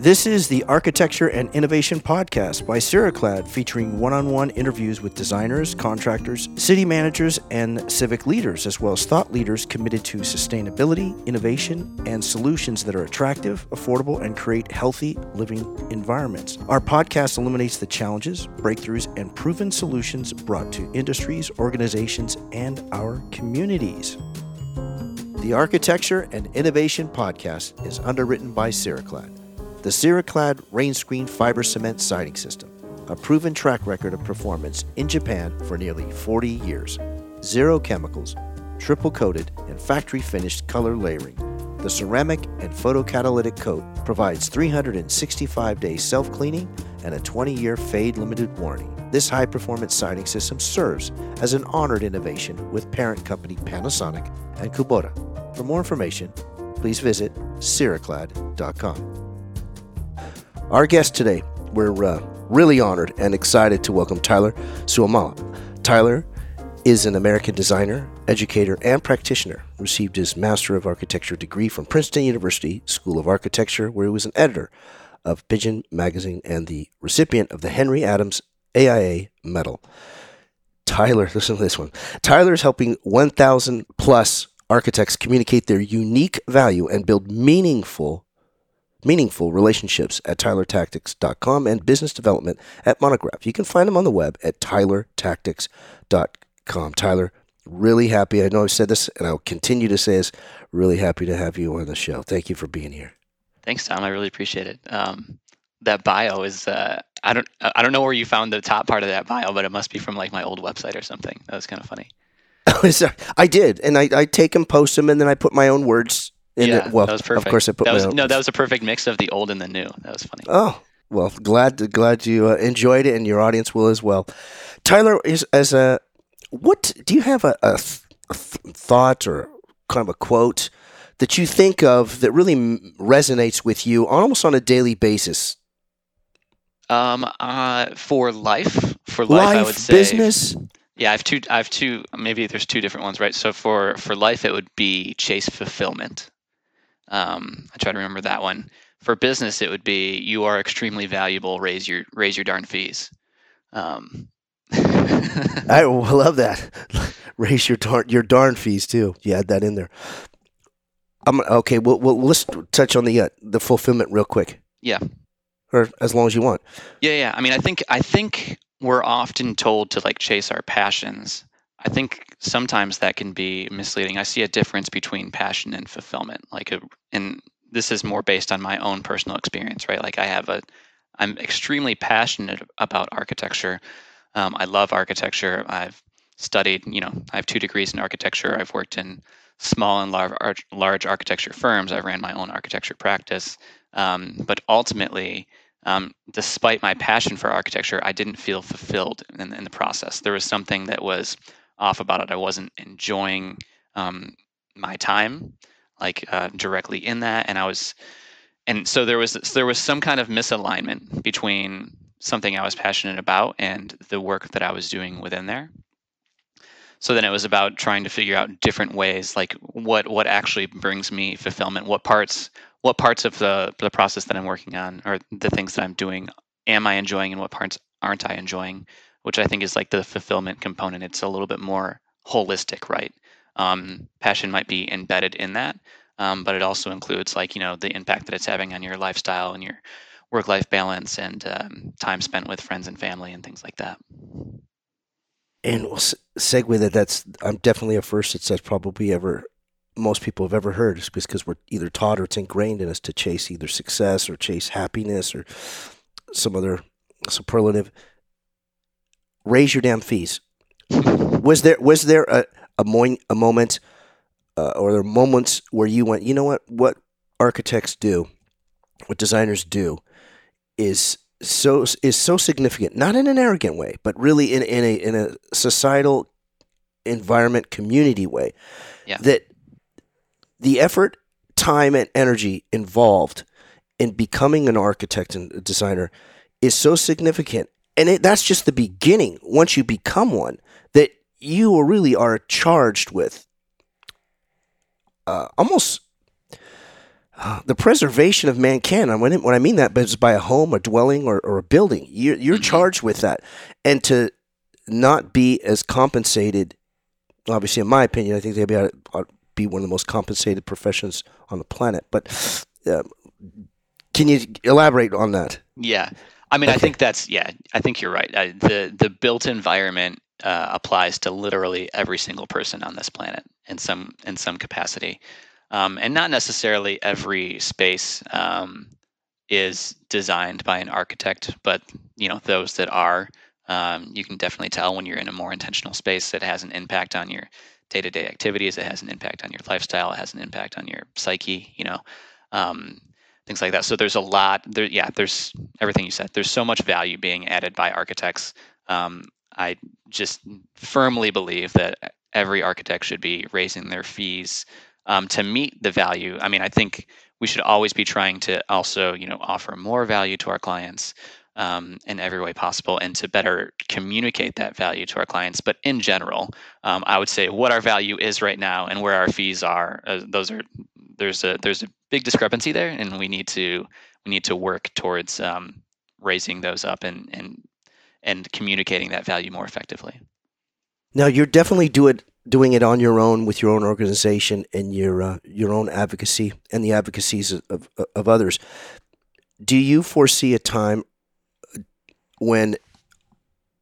This is the Architecture and Innovation Podcast by Ceraclad, featuring one on one interviews with designers, contractors, city managers, and civic leaders, as well as thought leaders committed to sustainability, innovation, and solutions that are attractive, affordable, and create healthy living environments. Our podcast illuminates the challenges, breakthroughs, and proven solutions brought to industries, organizations, and our communities. The Architecture and Innovation Podcast is underwritten by Ceraclad the Ceraclad rain screen fiber cement siding system, a proven track record of performance in Japan for nearly 40 years. Zero chemicals, triple coated, and factory finished color layering. The ceramic and photocatalytic coat provides 365 day self cleaning and a 20 year fade limited warranty. This high performance siding system serves as an honored innovation with parent company Panasonic and Kubota. For more information, please visit ceraclad.com. Our guest today, we're uh, really honored and excited to welcome Tyler Suomala. Tyler is an American designer, educator, and practitioner. Received his Master of Architecture degree from Princeton University School of Architecture, where he was an editor of Pidgin Magazine and the recipient of the Henry Adams AIA Medal. Tyler, listen to this one. Tyler is helping 1,000 plus architects communicate their unique value and build meaningful meaningful relationships at tylertactics.com and business development at Monograph. You can find them on the web at tylertactics.com. Tyler, really happy. I know I've said this and I'll continue to say this. Really happy to have you on the show. Thank you for being here. Thanks, Tom. I really appreciate it. Um, that bio is uh, I don't I don't know where you found the top part of that bio, but it must be from like my old website or something. That was kind of funny. I did, and I, I take them, post them, and then I put my own words yeah, well, that was perfect. Of course, I put that was, no. That was a perfect mix of the old and the new. That was funny. Oh well, glad glad you uh, enjoyed it, and your audience will as well. Tyler is as a what do you have a, a, th- a th- thought or kind of a quote that you think of that really resonates with you almost on a daily basis? Um, uh, for life, for life, life I would say business. Yeah, I have two. I have two. Maybe there's two different ones, right? So for for life, it would be chase fulfillment. Um, I try to remember that one. For business, it would be you are extremely valuable. Raise your raise your darn fees. Um. I love that. raise your darn your darn fees too. You add that in there. I'm okay. Well, well let's touch on the uh, the fulfillment real quick. Yeah. Or as long as you want. Yeah, yeah. I mean, I think I think we're often told to like chase our passions I think sometimes that can be misleading. I see a difference between passion and fulfillment. Like, a, and this is more based on my own personal experience, right? Like, I have a, I'm extremely passionate about architecture. Um, I love architecture. I've studied, you know, I have two degrees in architecture. I've worked in small and large, large architecture firms. I've ran my own architecture practice. Um, but ultimately, um, despite my passion for architecture, I didn't feel fulfilled in, in the process. There was something that was off about it. I wasn't enjoying um, my time like uh, directly in that, and I was, and so there was there was some kind of misalignment between something I was passionate about and the work that I was doing within there. So then it was about trying to figure out different ways, like what what actually brings me fulfillment, what parts what parts of the the process that I'm working on or the things that I'm doing am I enjoying and what parts aren't I enjoying which I think is like the fulfillment component. It's a little bit more holistic, right? Um, passion might be embedded in that, um, but it also includes like you know the impact that it's having on your lifestyle and your work-life balance and um, time spent with friends and family and things like that. And we'll segue that. That's I'm definitely a first that says probably ever most people have ever heard is because we're either taught or it's ingrained in us to chase either success or chase happiness or some other superlative raise your damn fees. was there was there a a, mo- a moment uh, or there moments where you went, you know what, what architects do, what designers do, is so is so significant, not in an arrogant way, but really in, in a in a societal environment community way. Yeah. That the effort, time, and energy involved in becoming an architect and a designer is so significant and it, that's just the beginning. Once you become one, that you really are charged with uh, almost the preservation of mankind. And when, when I mean that, but it's by a home, a dwelling, or, or a building. You're, you're Mhm. charged with that, and to not be as compensated. Obviously, in my opinion, I think they'd be, ought to be one of the most compensated professions on the planet. But uh, can you elaborate on that? Yeah, I mean, I think that's yeah. I think you're right. I, the the built environment uh, applies to literally every single person on this planet in some in some capacity, um, and not necessarily every space um, is designed by an architect. But you know, those that are, um, you can definitely tell when you're in a more intentional space that has an impact on your day-to-day activities. It has an impact on your lifestyle. It has an impact on your psyche. You know. Um, things like that. So there's a lot there. Yeah, there's everything you said. There's so much value being added by architects. Um, I just firmly believe that every architect should be raising their fees um, to meet the value. I mean, I think we should always be trying to also, you know, offer more value to our clients um, in every way possible, and to better communicate that value to our clients. But in general, um, I would say what our value is right now and where our fees are. Uh, those are there's a there's a big discrepancy there, and we need to we need to work towards um, raising those up and and and communicating that value more effectively. Now you're definitely do it doing it on your own with your own organization and your uh, your own advocacy and the advocacies of, of, of others. Do you foresee a time when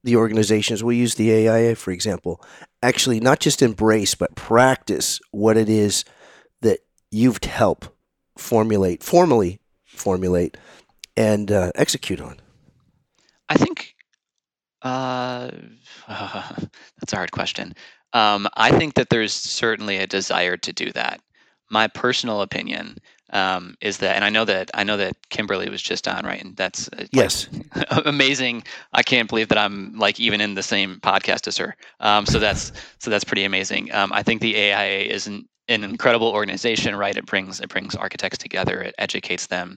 the organizations, we use the AIA for example, actually not just embrace but practice what it is that you've helped formulate, formally formulate, and uh, execute on? I think uh, that's a hard question. Um, I think that there's certainly a desire to do that. My personal opinion um, is that, and I know that I know that Kimberly was just on, right? And that's uh, like, Yes. amazing. I can't believe that I'm like even in the same podcast as her. Um, so that's so that's pretty amazing. Um, I think the AIA is an, an incredible organization, right? It brings it brings architects together. It educates them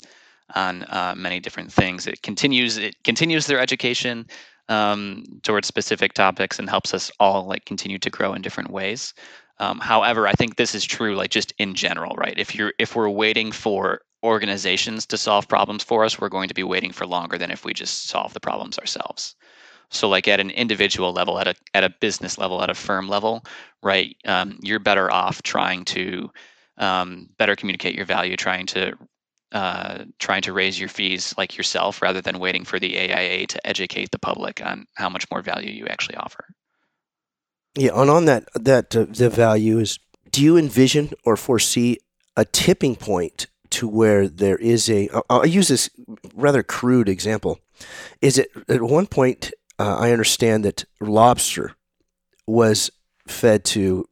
on uh, many different things. It continues it continues their education um, towards specific topics and helps us all like continue to grow in different ways. Um, however, I think this is true like just in general, right? If you're if we're waiting for organizations to solve problems for us, we're going to be waiting for longer than if we just solve the problems ourselves. So, like at an individual level, at a at a business level, at a firm level, right? Um, you're better off trying to um, better communicate your value, trying to uh, trying to raise your fees like yourself, rather than waiting for the AIA to educate the public on how much more value you actually offer. Yeah, and on that that uh, the value is. Do you envision or foresee a tipping point to where there is a? I'll, I'll use this rather crude example. Is it at one point? Uh, I understand that lobster was fed to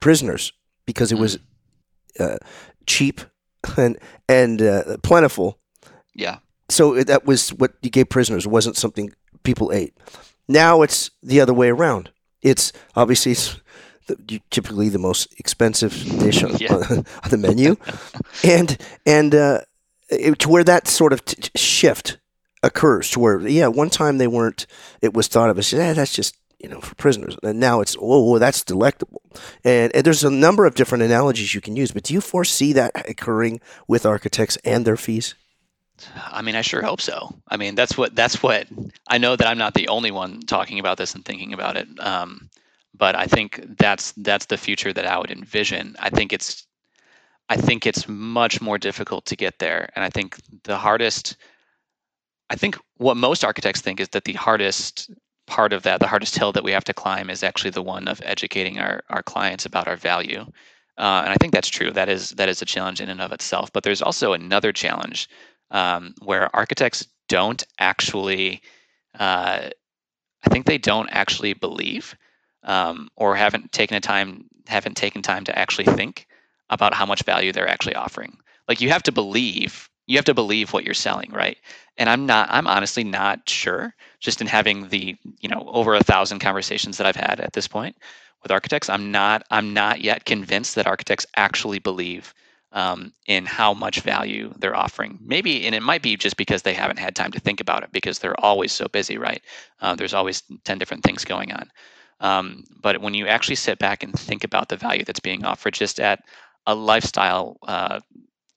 prisoners because it was uh, cheap and and uh, plentiful. Yeah, So that was what you gave prisoners. It wasn't something people ate. Now it's the other way around. It's obviously it's the, typically the most expensive dish on, Yeah. on the menu, and and uh, it, to where that sort of t- shift occurs to where yeah, one time they weren't. It was thought of as yeah, that's just you know for prisoners, and now it's oh, that's delectable. And, and there's a number of different analogies you can use. But do you foresee that occurring with architects and their fees? I mean, I sure hope so. I mean, that's what that's what I know that I'm not the only one talking about this and thinking about it. Um, but I think that's that's the future that I would envision. I think it's I think it's much more difficult to get there, and I think the hardest. I think what most architects think is that the hardest part of that, the hardest hill that we have to climb, is actually the one of educating our our clients about our value. Uh, and I think that's true. That is that is a challenge in and of itself. But there's also another challenge um, where architects don't actually, uh, I think they don't actually believe um, or haven't taken a time, haven't taken time to actually think about how much value they're actually offering. Like you have to believe, you have to believe what you're selling, right? And I'm not, I'm honestly not sure. Just in having the, you know, over a thousand conversations that I've had at this point with architects, I'm not, I'm not yet convinced that architects actually believe um, in how much value they're offering. Maybe, and it might be just because they haven't had time to think about it because they're always so busy, right? Uh, there's always 10 different things going on. Um, but when you actually sit back and think about the value that's being offered just at a lifestyle uh,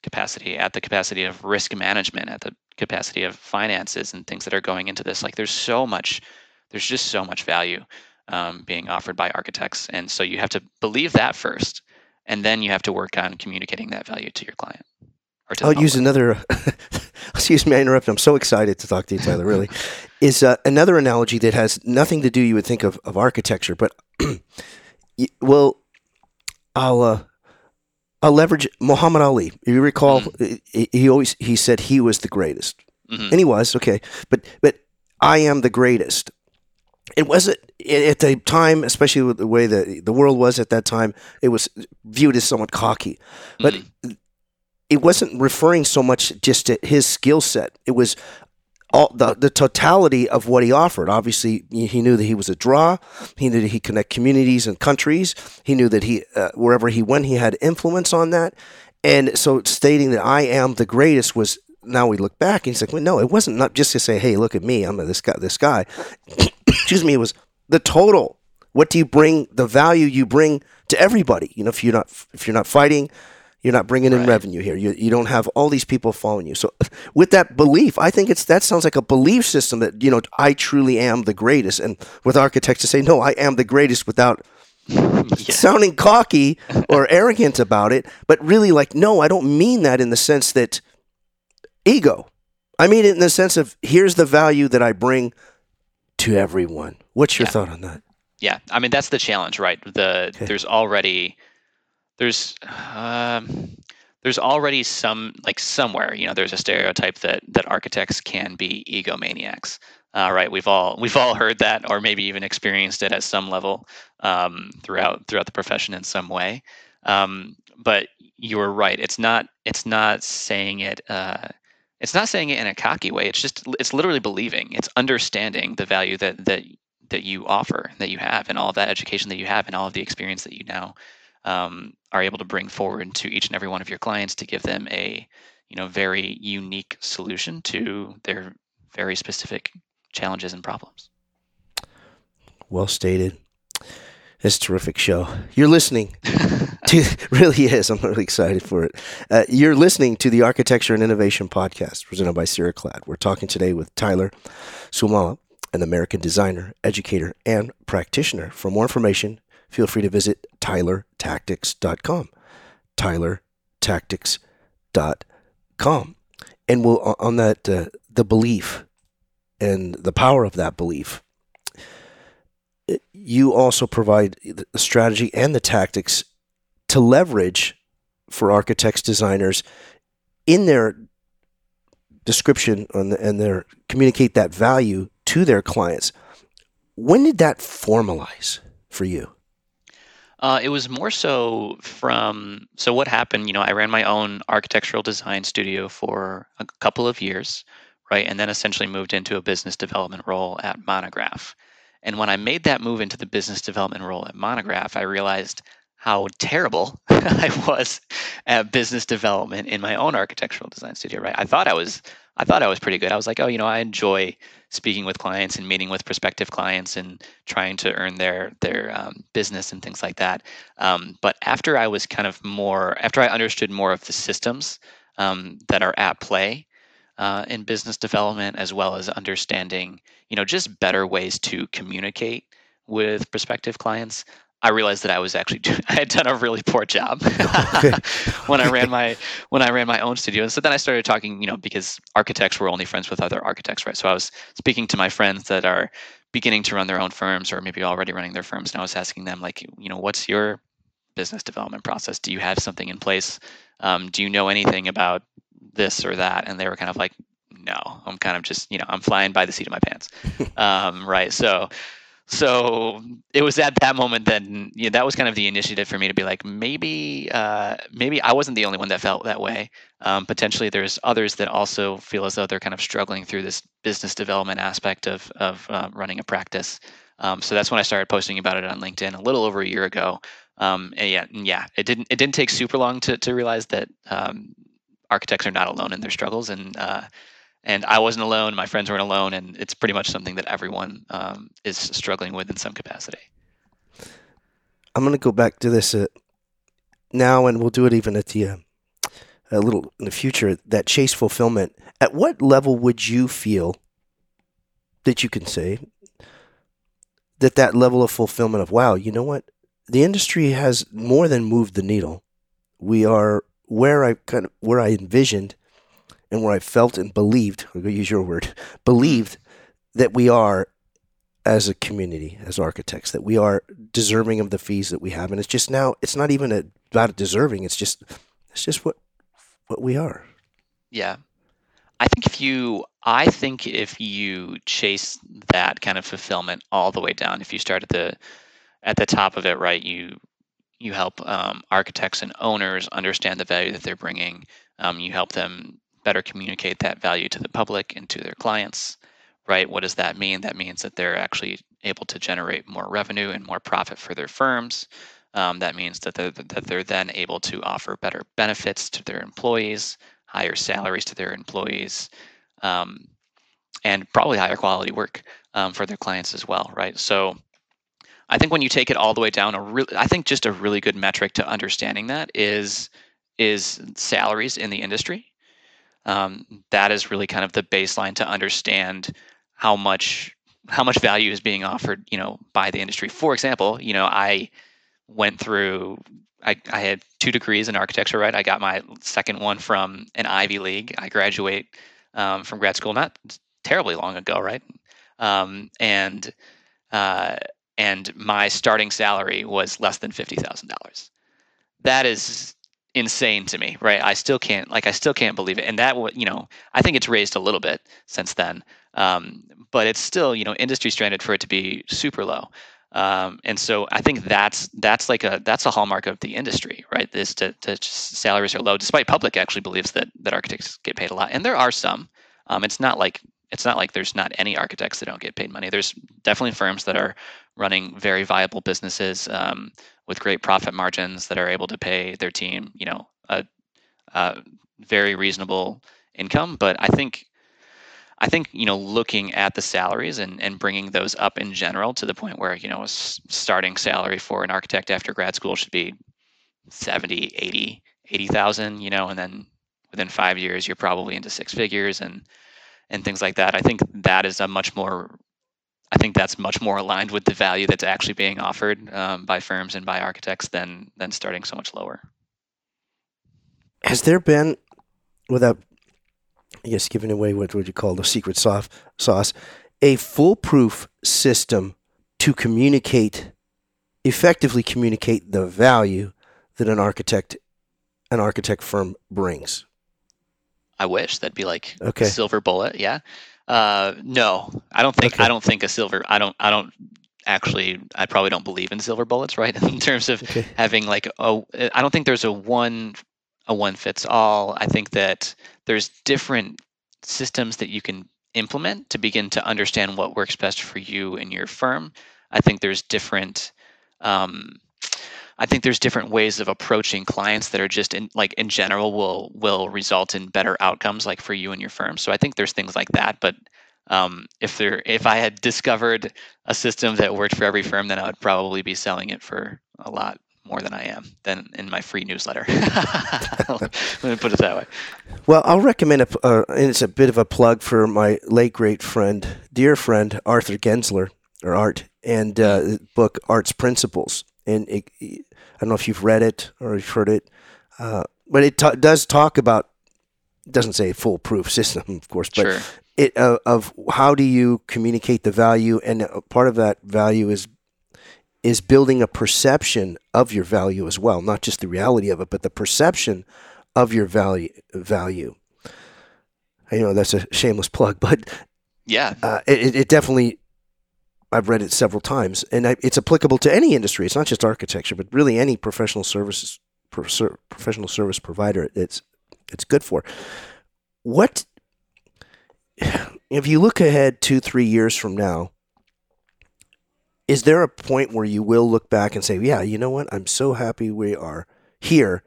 capacity, at the capacity of risk management, at the capacity of finances and things that are going into this. Like there's so much, there's just so much value um, being offered by architects. And so you have to believe that first, and then you have to work on communicating that value to your client. Or to I'll use another. excuse me, I interrupt. I'm so excited to talk to you, Tyler. Really, is uh, another analogy that has nothing to do. You would think of, of architecture, but well, I'll uh, I'll leverage Muhammad Ali. You recall, mm-hmm. he, he, always he said he was the greatest, mm-hmm. and he was okay. But but I am the greatest. It wasn't at the time, especially with the way that the world was at that time. It was viewed as somewhat cocky, but. Mm-hmm it wasn't referring so much just to his skill set. It was all the, the totality of what he offered. Obviously, he knew that he was a draw. He knew that he connect communities and countries. He knew that he uh, wherever he went, he had influence on that. And so, stating that I am the greatest was now we look back and he's like, well, no, it wasn't not just to say, hey, look at me, I'm this guy. This guy. Excuse me. It was the total. What do you bring? The value you bring to everybody. You know, if you're not if you're not fighting you're not bringing in right. revenue here. You, you don't have all these people following you. So, with that belief, I think it's that sounds like a belief system that you know I truly am the greatest. And with architects to say, no, I am the greatest without yeah. sounding cocky or arrogant about it, but really like, no, I don't mean that in the sense that ego. I mean it in the sense of here's the value that I bring to everyone. What's your yeah. thought on that? Yeah, I mean that's the challenge, right? The okay. there's already there's um, there's already some like somewhere you know there's a stereotype that that architects can be egomaniacs uh, right we've all we've all heard that or maybe even experienced it at some level um, throughout throughout the profession in some way um, but you're right it's not it's not saying it uh, it's not saying it in a cocky way it's just it's literally believing it's understanding the value that that that you offer that you have and all of that education that you have and all of the experience that you now um, are able to bring forward to each and every one of your clients to give them a you know very unique solution to their very specific challenges and problems. Well stated. It's a terrific show. You're listening to really is. I'm really excited for it. Uh, you're listening to the Architecture and Innovation Podcast presented by Ceraclad. We're talking today with Tyler Suomala, an American designer, educator, and practitioner. For more information, feel free to visit tylertactics.com. tylertactics.com. And we'll, on that, uh, the belief and the power of that belief, you also provide the strategy and the tactics to leverage for architects, designers in their description and their communicate that value to their clients. When did that formalize for you? Uh, it was more so from so what happened. You know, I ran my own architectural design studio for a couple of years, right, and then essentially moved into a business development role at Monograph. And when I made that move into the business development role at Monograph, I realized how terrible I was at business development in my own architectural design studio. Right, I thought I was I thought I was pretty good. I was like, oh, you know, I enjoy speaking with clients and meeting with prospective clients and trying to earn their their um, business and things like that. Um, but after I was kind of more, after I understood more of the systems um, that are at play uh, in business development, as well as understanding, you know, just better ways to communicate with prospective clients, I realized that I was actually doing, I had done a really poor job when I ran my when I ran my own studio. And so then I started talking, you know, because architects were only friends with other architects, right? So I was speaking to my friends that are beginning to run their own firms or maybe already running their firms, and I was asking them like, you know, what's your business development process? Do you have something in place? Um, do you know anything about this or that? And they were kind of like, no, I'm kind of just, you know, I'm flying by the seat of my pants, um, right? So so it was at that moment that you know, that was kind of the initiative for me to be like maybe uh, maybe I wasn't the only one that felt that way. Um, potentially, there's others that also feel as though they're kind of struggling through this business development aspect of of uh, running a practice. Um, so that's when I started posting about it on LinkedIn a little over a year ago. Um, and yeah, yeah, it didn't it didn't take super long to to realize that um, architects are not alone in their struggles and uh, and I wasn't alone. My friends weren't alone, and it's pretty much something that everyone um, is struggling with in some capacity. I'm going to go back to this uh, now, and we'll do it even at the uh, a little in the future that chase fulfillment at what level would you feel that you can say that that level of fulfillment of wow you know what the industry has more than moved the needle we are where i kind of where i envisioned and where i felt and believed to use your word believed that we are as a community as architects that we are deserving of the fees that we have and it's just now it's not even about deserving it's just it's just what what we are Yeah. I think if you I think if you chase that kind of fulfillment all the way down, if you start at the at the top of it, right, you you help um, architects and owners understand the value that they're bringing. Um, you help them better communicate that value to the public and to their clients, right? What does that mean? That means that they're actually able to generate more revenue and more profit for their firms. Um, that means that they're, that they're then able to offer better benefits to their employees, higher salaries to their employees, um, and probably higher quality work um, for their clients as well, right? So I think when you take it all the way down, a real, I think just a really good metric to understanding that is is salaries in the industry. Um, that is really kind of the baseline to understand how much how much value is being offered, you know, by the industry. For example, you know, I went through I, I had two degrees in architecture, right? I got my second one from an Ivy League. I graduate um, from grad school not terribly long ago, right? Um, and uh, and my starting salary was less than fifty thousand dollars. That is insane to me, right? I still can't like I still can't believe it. And that you know I think it's raised a little bit since then, um, but it's still you know industry standard for it to be super low. Um, and so I think that's that's like a that's a hallmark of the industry, right? This to, to salaries are low, despite public actually believes that that architects get paid a lot, and there are some. Um, it's not like it's not like there's not any architects that don't get paid money. There's definitely firms that are running very viable businesses um, with great profit margins that are able to pay their team, you know, a, a very reasonable income. But I think I think you know looking at the salaries and, and bringing those up in general to the point where you know a starting salary for an architect after grad school should be 70 80 80,000 you know and then within 5 years you're probably into six figures and and things like that I think that is a much more I think that's much more aligned with the value that's actually being offered um, by firms and by architects than than starting so much lower has there been without I guess giving away what would you call the secret sauce, a foolproof system to communicate, effectively communicate the value that an architect, an architect firm brings. I wish that'd be like okay. silver bullet. Yeah. Uh, no, I don't think. Okay. I don't think a silver. I don't. I don't actually. I probably don't believe in silver bullets, right? In terms of okay. having like a. I don't think there's a one a one fits all. I think that there's different systems that you can implement to begin to understand what works best for you and your firm. I think there's different um, I think there's different ways of approaching clients that are just in like in general will will result in better outcomes like for you and your firm. So I think there's things like that, but um, if there if I had discovered a system that worked for every firm, then I would probably be selling it for a lot more than I am than in my free newsletter. Let me put it that way. Well, I'll recommend a, uh, and it's a bit of a plug for my late great friend, dear friend Arthur Gensler or Art, and uh, book Art's Principles. And it, I don't know if you've read it or you've heard it, uh, but it ta- does talk about. Doesn't say foolproof system, of course, but sure. it uh, of how do you communicate the value, and uh, part of that value is is building a perception of your value as well, not just the reality of it, but the perception of your value. Value. I know that's a shameless plug, but yeah, uh, it, it definitely. I've read it several times, and I, it's applicable to any industry. It's not just architecture, but really any professional services professional service provider. It's it's good for. What if you look ahead two, three years from now? is there a point where you will look back and say, yeah, you know what? I'm so happy we are here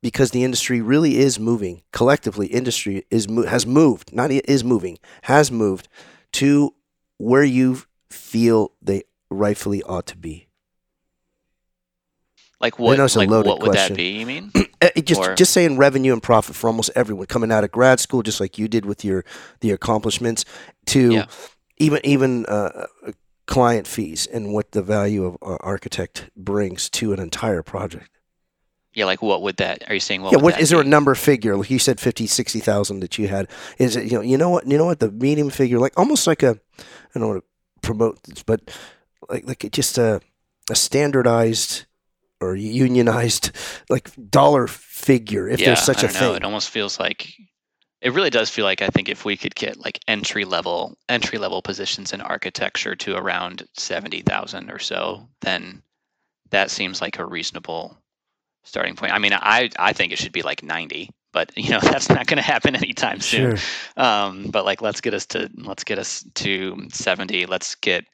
because the industry really is moving collectively. Industry is has moved, not is moving, has moved to where you feel they rightfully ought to be. Like what? Like what would question. that be? You mean? Uh, just or, just saying revenue and profit for almost everyone coming out of grad school, just like you did with your the accomplishments, to yeah. even even uh, client fees and what the value of an architect brings to an entire project. Yeah, like what would that? Are you saying what? Yeah, what is there a number figure? Like you said, 50, 60,000 that you had. Is it you know you know what you know what the medium figure like almost like a I don't to promote but like like just a a standardized or unionized like dollar figure if yeah, there's such a thing. It almost feels like it really does feel like I think if we could get like entry level entry level positions in architecture to around seventy thousand or so, then that seems like a reasonable starting point. I mean, I I think it should be like ninety, but you know that's not going to happen anytime soon. Sure. Um, but like, let's get us to let's get us to seventy. Let's get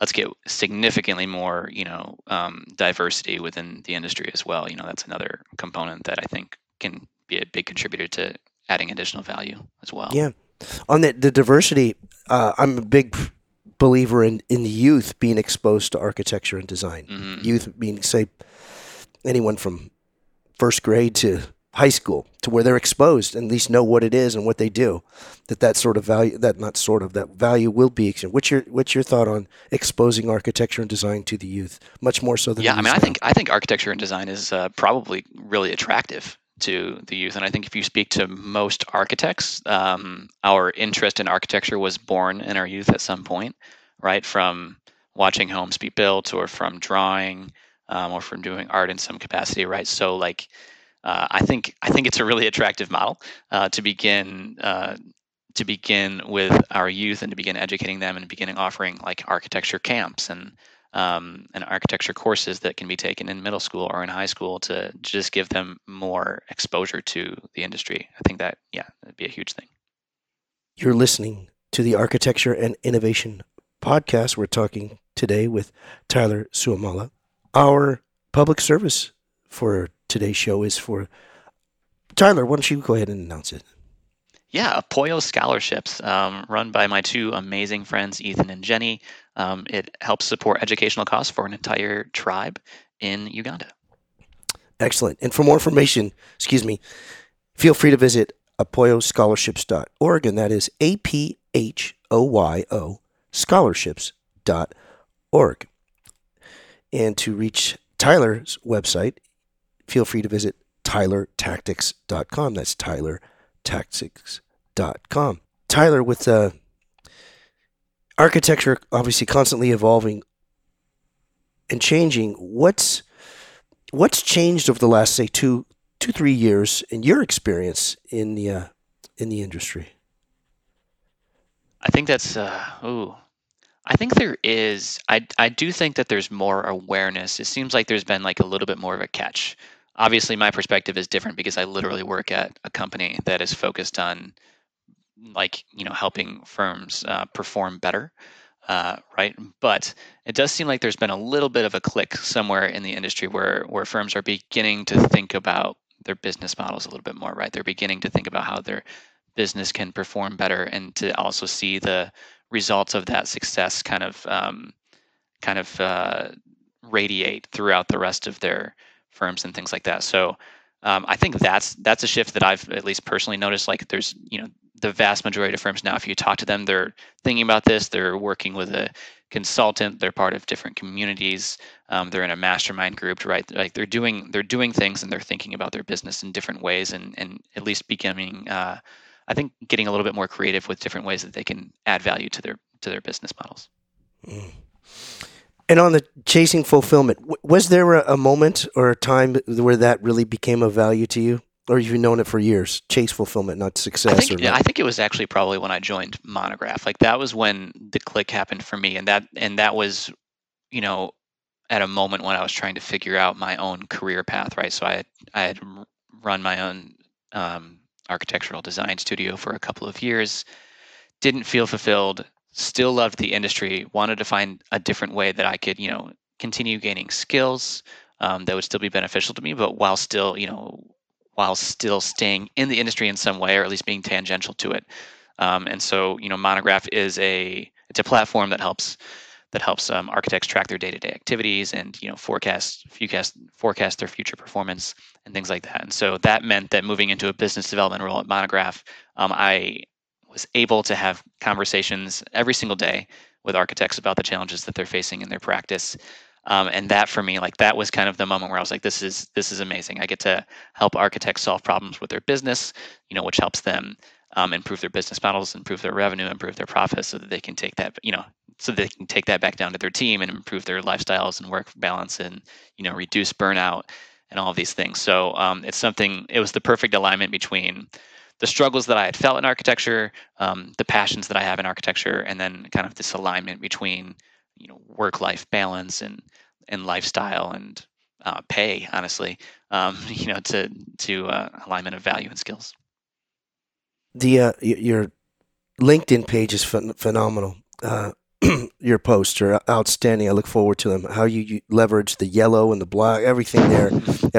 let's get significantly more you know um, diversity within the industry as well. You know, that's another component that I think can be a big contributor to adding additional value as well. Yeah, on the the diversity, uh, I'm a big believer in in youth being exposed to architecture and design. Mm-hmm. Youth being say anyone from first grade to high school to where they're exposed and at least know what it is and what they do that that sort of value that not sort of that value will be what's your what's your thought on exposing architecture and design to the youth much more so than yeah i mean i think i think architecture and design is uh, probably really attractive to the youth. And I think if you speak to most architects, um, our interest in architecture was born in our youth at some point, right? From watching homes be built or from drawing um, or from doing art in some capacity, right? So, like, uh, I think I think it's a really attractive model uh, to begin uh, to begin with our youth and to begin educating them and beginning offering like architecture camps and um, and architecture courses that can be taken in middle school or in high school to just give them more exposure to the industry. I think that, yeah, that'd be a huge thing. You're listening to the Architecture and Innovation podcast. We're talking today with Tyler Suomala. Our public service for today's show is for Tyler. Why don't you go ahead and announce it? Yeah, Apoyo Scholarships, um, run by my two amazing friends, Ethan and Jenny. Um, it helps support educational costs for an entire tribe in Uganda. Excellent. And for more information, excuse me, feel free to visit apoyoscholarships.org, and that is A P H O Y O scholarships.org. And to reach Tyler's website, feel free to visit tylertactics.com. That's tylertactics.com. Tyler, with uh, architecture obviously constantly evolving and changing. What's what's changed over the last say two two three years in your experience in the uh, in the industry? I think that's uh, ooh. I think there is. I I do think that there's more awareness. It seems like there's been like a little bit more of a catch. Obviously, my perspective is different because I literally work at a company that is focused on like you know helping firms uh, perform better uh, right but it does seem like there's been a little bit of a click somewhere in the industry where where firms are beginning to think about their business models a little bit more right they're beginning to think about how their business can perform better and to also see the results of that success kind of um, kind of uh, radiate throughout the rest of their firms and things like that so um, I think that's that's a shift that I've at least personally noticed. Like there's you know the vast majority of firms now, if you talk to them, they're thinking about this. They're working with a consultant. They're part of different communities. Um, they're in a mastermind group, right? Like they're doing they're doing things and they're thinking about their business in different ways, and and at least becoming, uh, I think, getting a little bit more creative with different ways that they can add value to their to their business models. Mm. And on the chasing fulfillment, was there a, moment or a time where that really became of value to you? or you've known it for years? Chase fulfillment, not success. I think, yeah, I think it was actually probably when I joined Monograph. Like that was when the click happened for me, and that and that was, you know, at a moment when I was trying to figure out my own career path. Right, so I had, I had run my own um, architectural design studio for a couple of years. Didn't feel fulfilled. Still loved the industry. Wanted to find a different way that I could, you know, continue gaining skills um, that would still be beneficial to me, but while still, you know, while still staying in the industry in some way or at least being tangential to it. Um, and so, you know, Monograph is a it's a platform that helps that helps um, architects track their day-to-day activities and you know forecast forecast forecast their future performance and things like that. And so that meant that moving into a business development role at Monograph, um, I was able to have conversations every single day with architects about the challenges that they're facing in their practice. Um, and that for me, like that was kind of the moment where I was like, this is this is amazing. I get to help architects solve problems with their business, you know, which helps them um, improve their business models, improve their revenue, improve their profits, so that they can take that, you know, so they can take that back down to their team and improve their lifestyles and work balance and you know reduce burnout and all of these things. So um, it's something. It was the perfect alignment between the struggles that I had felt in architecture, um, the passions that I have in architecture, and then kind of this alignment between you know work-life balance and and lifestyle and uh, pay. Honestly, um, you know, to to uh, alignment of value and skills. The uh, your LinkedIn page is ph- phenomenal. Uh, your posts are outstanding. I look forward to them. How you, you, leverage the yellow and the black, everything there.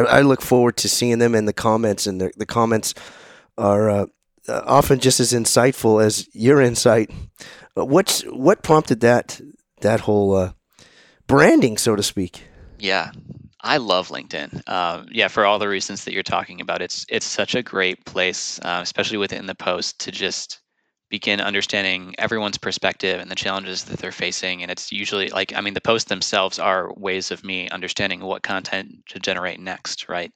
I look forward to seeing them in the comments, and the, the comments are uh, often just as insightful as your insight. What's what prompted that that whole uh, branding, so to speak? Yeah, I love LinkedIn. Uh, yeah, for all the reasons that you're talking about, it's it's such a great place, uh, especially within the post, to just begin understanding everyone's perspective and the challenges that they're facing. And it's usually like, I mean, the posts themselves are ways of me understanding what content to generate next, right?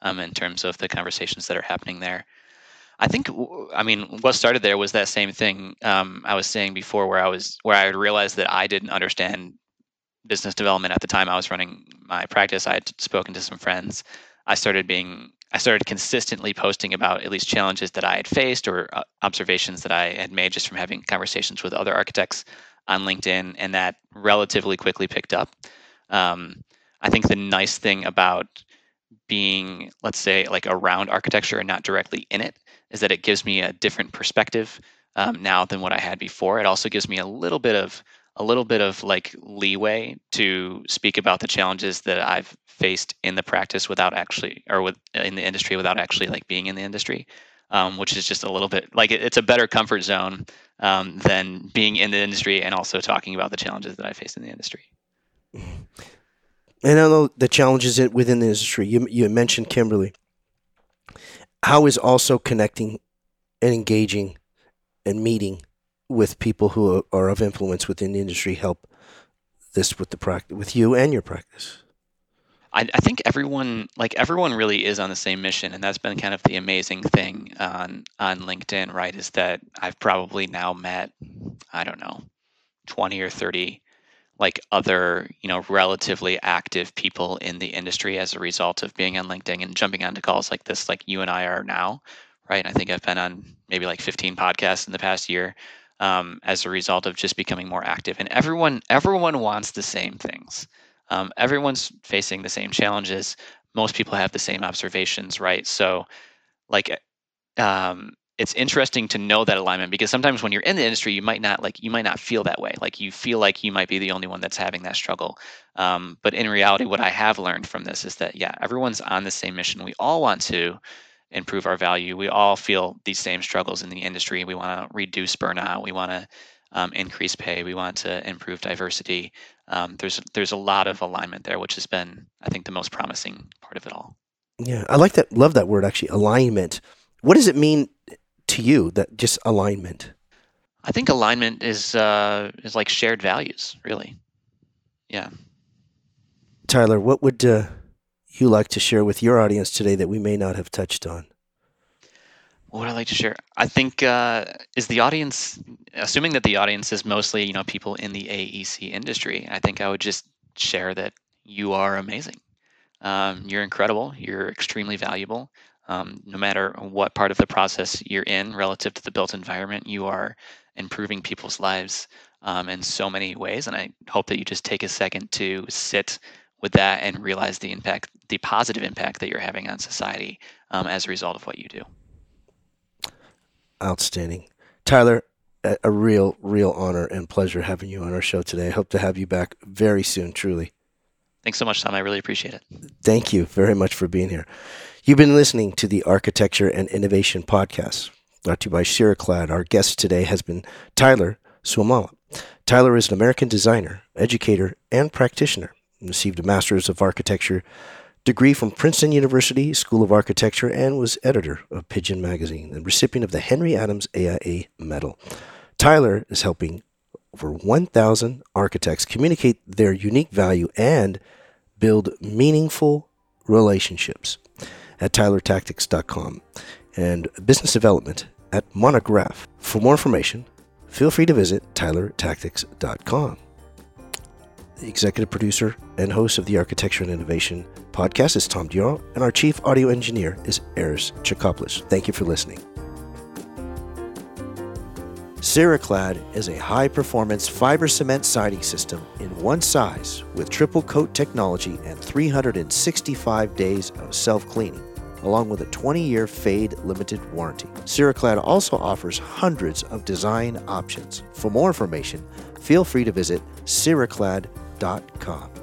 Um, in terms of the conversations that are happening there. I think, I mean, what started there was that same thing um, I was saying before, where I was, where I realized that I didn't understand business development at the time I was running my practice. I had spoken to some friends. I started being I started consistently posting about at least challenges that I had faced or uh, observations that I had made just from having conversations with other architects on LinkedIn, and that relatively quickly picked up. Um, I think the nice thing about being, let's say, like around architecture and not directly in it is that it gives me a different perspective um, now than what I had before. It also gives me a little bit of a little bit of like leeway to speak about the challenges that I've faced in the practice without actually, or with in the industry without actually like being in the industry, um, which is just a little bit like it, it's a better comfort zone um, than being in the industry and also talking about the challenges that I face in the industry. And I know the challenges within the industry. You you mentioned Kimberly. How is also connecting and engaging and meeting with people who are of influence within the industry help this with the practice with you and your practice? I, I, think everyone like everyone really is on the same mission, and that's been kind of the amazing thing on on LinkedIn, right? Is that I've probably now met I don't know twenty or thirty like other you know relatively active people in the industry as a result of being on LinkedIn and jumping onto calls like this, like you and I are now, right? I think I've been on maybe like fifteen podcasts in the past year um, as a result of just becoming more active. And everyone everyone wants the same things. Um, everyone's facing the same challenges. Most people have the same observations, right? So, like, um, it's interesting to know that alignment because sometimes when you're in the industry, you might not like you might not feel that way. Like you feel like you might be the only one that's having that struggle. Um, but in reality, what I have learned from this is that yeah, everyone's on the same mission. We all want to improve our value. We all feel these same struggles in the industry. We want to reduce burnout. We want to um, increase pay. We want to improve diversity. Um, there's there's a lot of alignment there, which has been, I think, the most promising part of it all. Yeah, I like that. Love that word actually. Alignment. What does it mean to you? That just alignment. I think alignment is uh, is like shared values, really. Yeah. Tyler, what would uh, you like to share with your audience today that we may not have touched on? What I like to share? I think uh, is the audience, assuming that the audience is mostly you know people in the AEC industry. I think I would just share that you are amazing. Um, you're incredible. You're extremely valuable. Um, no matter what part of the process you're in relative to the built environment, you are improving people's lives um, in so many ways. And I hope that you just take a second to sit with that and realize the impact, the positive impact that you're having on society um, as a result of what you do. Outstanding. Tyler, a, a real, real honor and pleasure having you on our show today. I hope to have you back very soon, truly. Thanks so much, Tom. I really appreciate it. Thank you very much for being here. You've been listening to the Architecture and Innovation Podcast, brought to you by Ceraclad. Our guest today has been Tyler Suomala. Tyler is an American designer, educator, and practitioner. He received a Master's of Architecture degree from Princeton University School of Architecture and was editor of Pidgin Magazine and recipient of the Henry Adams AIA Medal. Tyler is helping over 1,000 architects communicate their unique value and build meaningful relationships at tylertactics.com and business development at Monograph. For more information, feel free to visit tylertactics.com. The executive producer and host of the Architecture and Innovation podcast is Tom Dior, and our chief audio engineer is Eris Chakopoulos. Thank you for listening. Ceraclad is a high performance fiber cement siding system in one size with triple coat technology and 365 days of self cleaning, along with a 20 year fade limited warranty. Ceraclad also offers hundreds of design options. For more information, feel free to visit ceraclad.com.